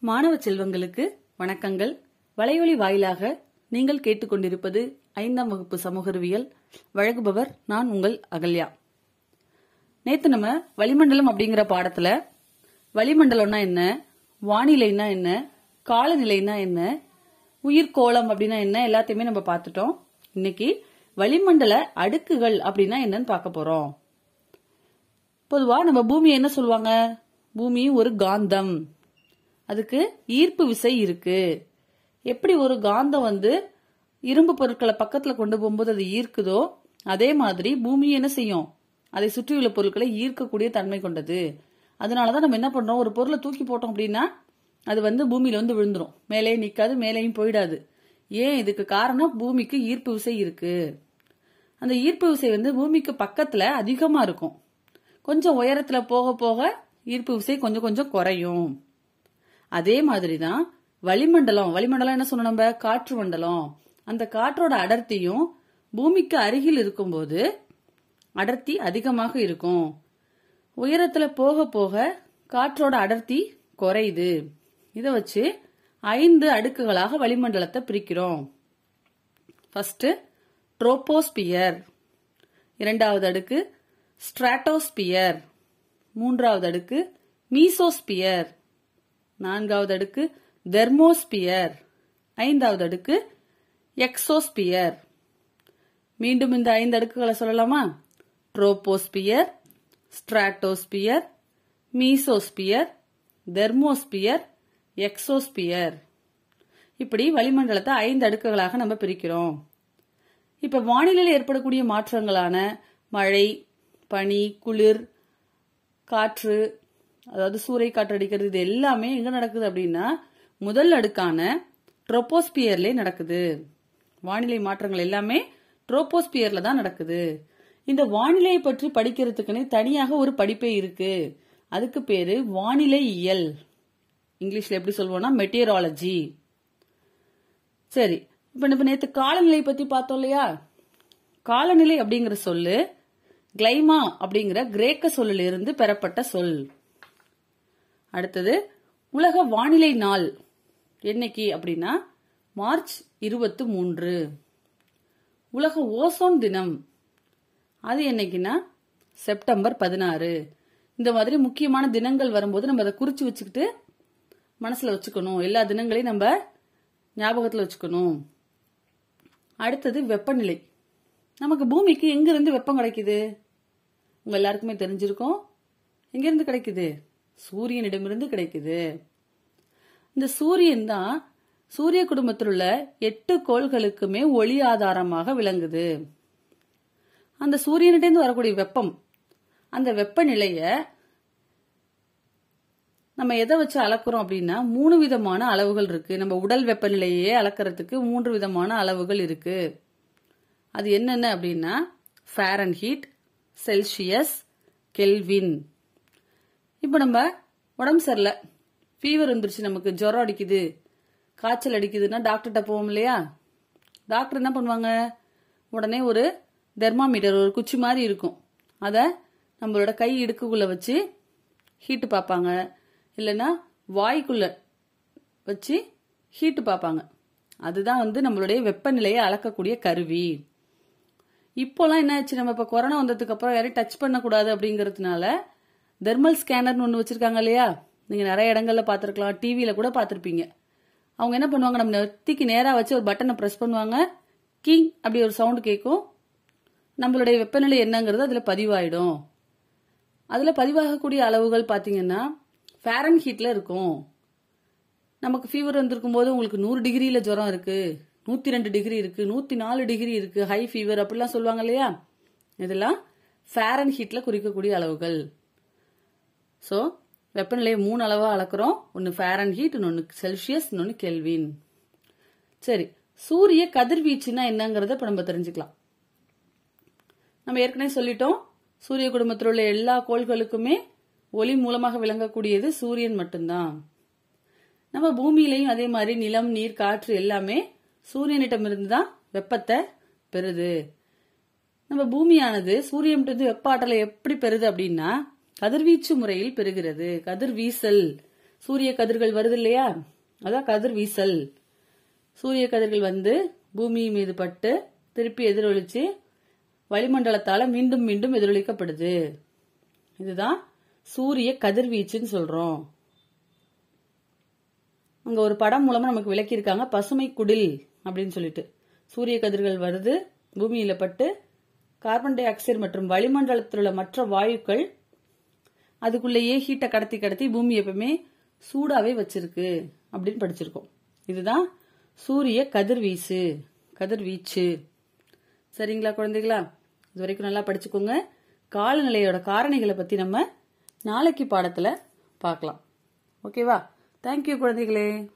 மாணவ செல்வங்களுக்கு வணக்கங்கள். வலையொலி வாயிலாக நீங்கள் கேட்டுக்கொண்டிருப்பது ஐந்தாம் வகுப்பு சமூக அறிவியல் வழங்குபவர் நான் உங்கள் அகல்யா. நேத்து நம்ம வளிமண்டலம் அப்படிங்கிற பாடத்துல வளிமண்டலம்னா என்ன? வானிலைனா என்ன? காலநிலைனா என்ன? உயிர்கோளம் அப்படின்னா என்ன? எல்லாத்தையுமே நம்ம பார்த்துட்டோம். இன்னைக்கு வளிமண்டல அடுக்குகள் அப்படின்னா என்னன்னு பார்க்க போறோம். பொதுவா நம்ம பூமியை என்ன சொல்லுவாங்க? பூமி ஒரு காந்தம். அதுக்கு ஈர்ப்பு விசை இருக்கு. எப்படி ஒரு காந்தம் வந்து இரும்பு பொருட்களை பக்கத்துல கொண்டு போகும்போது அது ஈர்க்குதோ அதே மாதிரி பூமி என்ன செய்யும்? அதை சுற்றியுள்ள பொருட்களை ஈர்க்கக்கூடிய தன்மை கொண்டது. அதனாலதான் நம்ம என்ன பண்றோம்? ஒரு பொருளை தூக்கி போட்டோம் அப்படின்னா அது வந்து பூமியில வந்து விழுந்துரும். மேலேயும் நிக்காது மேலேயும் போயிடாது. ஏன் இதுக்கு காரணம்? பூமிக்கு ஈர்ப்பு விசை இருக்கு. அந்த ஈர்ப்பு விசை வந்து பூமிக்கு பக்கத்துல அதிகமா இருக்கும். கொஞ்சம் உயரத்துல போக போக ஈர்ப்பு விசை கொஞ்சம் கொஞ்சம் குறையும். அதே மாதிரிதான் வளிமண்டலம். வளிமண்டலம் என்ன சொன்னோம் நம்ம? காற்று மண்டலம். அந்த காற்றோட அடர்த்தியும் பூமிக்கு அருகில் இருக்கும்போது அடர்த்தி அதிகமாக இருக்கும். உயரத்துல போக போக காற்றோட அடர்த்தி குறையுது. இதை வச்சு ஐந்து அடுக்குகளாக வளிமண்டலத்தை பிரிக்கிறோம். ஃபர்ஸ்ட் ட்ரோபோஸ்பியர் இரண்டாவது அடுக்கு ஸ்ட்ராட்டோஸ்பியர் மூன்றாவது அடுக்கு மீசோஸ்பியர் நான்காவது அடுக்கு தெர்மோஸ்பியர். ஐந்தாவது அடுக்கு எக்ஸோஸ்பியர். மீண்டும் இந்த ஐந்து அடுக்குகளை சொல்லலாமா? Troposphere stratosphere mesosphere thermosphere exosphere. இப்படி வளிமண்டலத்தை ஐந்து அடுக்குகளாக நம்ம பிரிக்கிறோம். இப்ப வானிலையில் ஏற்படக்கூடிய மாற்றங்களான மழை பனி குளிர் காற்று அதாவது சூறை காற்று அடிக்கிறது இது எல்லாமே எங்க நடக்குது அப்படின்னா முதல் அடுக்கான ட்ரோபோஸ்பியர்லே நடக்குது. வானிலை மாற்றங்கள் எல்லாமே ட்ரோபோஸ்பியர்ல தான் நடக்குது. இந்த வானிலையை பற்றி படிக்கிறதுக்குன்னு தனியாக ஒரு படிப்பே இருக்கு. அதுக்கு பேரு வானிலை இயல் இங்கிலீஷ்ல எப்படி சொல்லுவோம்னா மெட்டீரியாலஜி சரி இப்ப நேற்று நேத்து காலநிலை பத்தி பார்த்தோம் இல்லையா? காலநிலை அப்படிங்கிற சொல்லு கிளைமா அப்படிங்கிற கிரேக்க சொல்லிலிருந்து பெறப்பட்ட சொல். அடுத்தது உலக வானிலை நாள். என்னைக்கு அப்படின்னா மார்ச் இருபத்தி மூன்று. உலக ஓசோன் தினம். அது என்னைக்குன்னா செப்டம்பர் பதினாறு. இந்த மாதிரி முக்கியமான தினங்கள் வரும்போது நம்ம அதை குறிச்சு வச்சுக்கிட்டு மனசுல வச்சுக்கணும். எல்லா தினங்களையும் நம்ம ஞாபகத்துல வச்சுக்கணும். அடுத்தது வெப்பநிலை. நமக்கு பூமிக்கு எங்கிருந்து வெப்பம் கிடைக்குது? உங்க எல்லாருக்குமே தெரிஞ்சிருக்கும். எங்கிருந்து கிடைக்குது? சூரியனிடமிருந்து கிடைக்குது. இந்த சூரியன் தான் சூரிய குடும்பத்தில் உள்ள எட்டு கோள்களுக்குமே ஒளி ஆதாரமாக விளங்குது. அந்த சூரியனிடந்து வரக்கூடிய வெப்பம் அந்த வெப்பநிலைய நம்ம எதை வச்சு அளக்குறோம் அப்படின்னா மூணு விதமான அளவுகள் இருக்கு. நம்ம உடல் வெப்பநிலையே அளக்கிறதுக்கு மூன்று விதமான அளவுகள் இருக்கு. அது என்னென்ன அப்படின்னா ஃபேரன் ஹீட் செல்சியஸ் கெல்வின் இப்போ நம்ம உடம்பு சரியில்லை. ஃபீவர் வந்துருச்சு நமக்கு. ஜுரம் அடிக்குது. காய்ச்சல் அடிக்குதுன்னா டாக்டர்கிட்ட போவோம் இல்லையா? டாக்டர் என்ன பண்ணுவாங்க? உடனே ஒரு தெர்மாமீட்டர் ஒரு குச்சி மாதிரி இருக்கும். அதை நம்மளோட கை இடுக்குக்குள்ளே வச்சு ஹீட்டு பார்ப்பாங்க. இல்லைன்னா வாய்க்குள்ள வச்சு ஹீட்டு பார்ப்பாங்க. அதுதான் வந்து நம்மளுடைய வெப்பநிலையை அளக்கக்கூடிய கருவி. இப்போலாம் என்ன ஆச்சு? நம்ம இப்போ கொரோனா வந்ததுக்கு அப்புறம் யாரையும் டச் பண்ணக்கூடாது அப்படிங்கிறதுனால தெர்மல் ஸ்கேனர்னு ஒன்று வச்சிருக்காங்க இல்லையா? நீங்கள் நிறைய இடங்களில் பார்த்துருக்கலாம். டிவியில் கூட பார்த்துருப்பீங்க. அவங்க என்ன பண்ணுவாங்க? நம்ம நெத்திக்கு நேராக வச்சு ஒரு பட்டனை ப்ரெஸ் பண்ணுவாங்க. கிங்! அப்படி ஒரு சவுண்டு கேட்கும். நம்மளுடைய வெப்பநிலை என்னங்கிறது அதில் பதிவாயிடும். அதில் பதிவாகக்கூடிய அளவுகள் பார்த்தீங்கன்னா ஃபேரன் ஹீட்டில் இருக்கும். நமக்கு ஃபீவர் வந்திருக்கும் போது உங்களுக்கு நூறு டிகிரியில் ஜுரம் இருக்குது நூற்றி ரெண்டு டிகிரி இருக்குது நூற்றி நாலு டிகிரி இருக்குது ஹை ஃபீவர் அப்படிலாம் சொல்லுவாங்க இல்லையா? இதெல்லாம் ஃபேரன் ஹீட்டில் குறிக்கக்கூடிய அளவுகள். ஸோ வெப்பநிலையை மூணு அளவா அளக்குறோம். ஒன்று ஃபேரன் ஹீட் இன்னொன்று செல்சியஸ் இன்னொன்று கெல்வின் சரி சூரிய கதிர்வீச்சுன்னா என்னங்கிறத இப்போ நம்ம தெரிஞ்சுக்கலாம். நம்ம ஏற்கனவே சொல்லிட்டோம் சூரிய குடும்பத்தில் உள்ள எல்லா கோள்களுக்குமே ஒளி மூலமாக விளங்கக்கூடியது சூரியன் மட்டும்தான். நம்ம பூமியிலையும் அதே மாதிரி நிலம் நீர் காற்று எல்லாமே சூரியனிடமிருந்து தான் வெப்பத்தை பெறுது. நம்ம பூமியானது சூரியனிடமிருந்து வெப்ப ஆற்றலை எப்படி பெறுது அப்படின்னா கதிர்வீச்சு முறையில் பெறுகிறது. கதிர்வீசல் சூரிய கதிர்கள் வருது இல்லையா அதான் கதிர்வீசல் சூரிய கதிர்கள் வந்து பூமி மீது பட்டு திருப்பி எதிரொலிச்சு வளிமண்டலத்தால மீண்டும் மீண்டும் எதிரொலிக்கப்படுது. இதுதான் சூரிய கதிர்வீச்சுன்னு சொல்றோம். அங்க ஒரு படம் மூலமா நமக்கு விளக்கியிருக்காங்க பசுமை குடில் அப்படின்னு சொல்லிட்டு. சூரிய கதிர்கள் வருது பூமியில பட்டு கார்பன் டை ஆக்சைடு மற்றும் வளிமண்டலத்தில் உள்ள மற்ற வாயுக்கள் அதுக்குள்ளேயே ஹீட்டை கடத்தி கடத்தி பூமி எப்பவுமே சூடாவே வச்சிருக்கு அப்படின்னு படிச்சிருக்கோம். இதுதான் சூரிய கதிர்வீசு கதிர்வீச்சு. சரிங்களா குழந்தைகளா? இது வரைக்கும் நல்லா படிச்சுக்கோங்க. காலநிலையோட காரணிகளை பத்தி நம்ம நாளைக்கு பாடத்துல பார்க்கலாம். ஓகேவா? தேங்க்யூ குழந்தைகளே.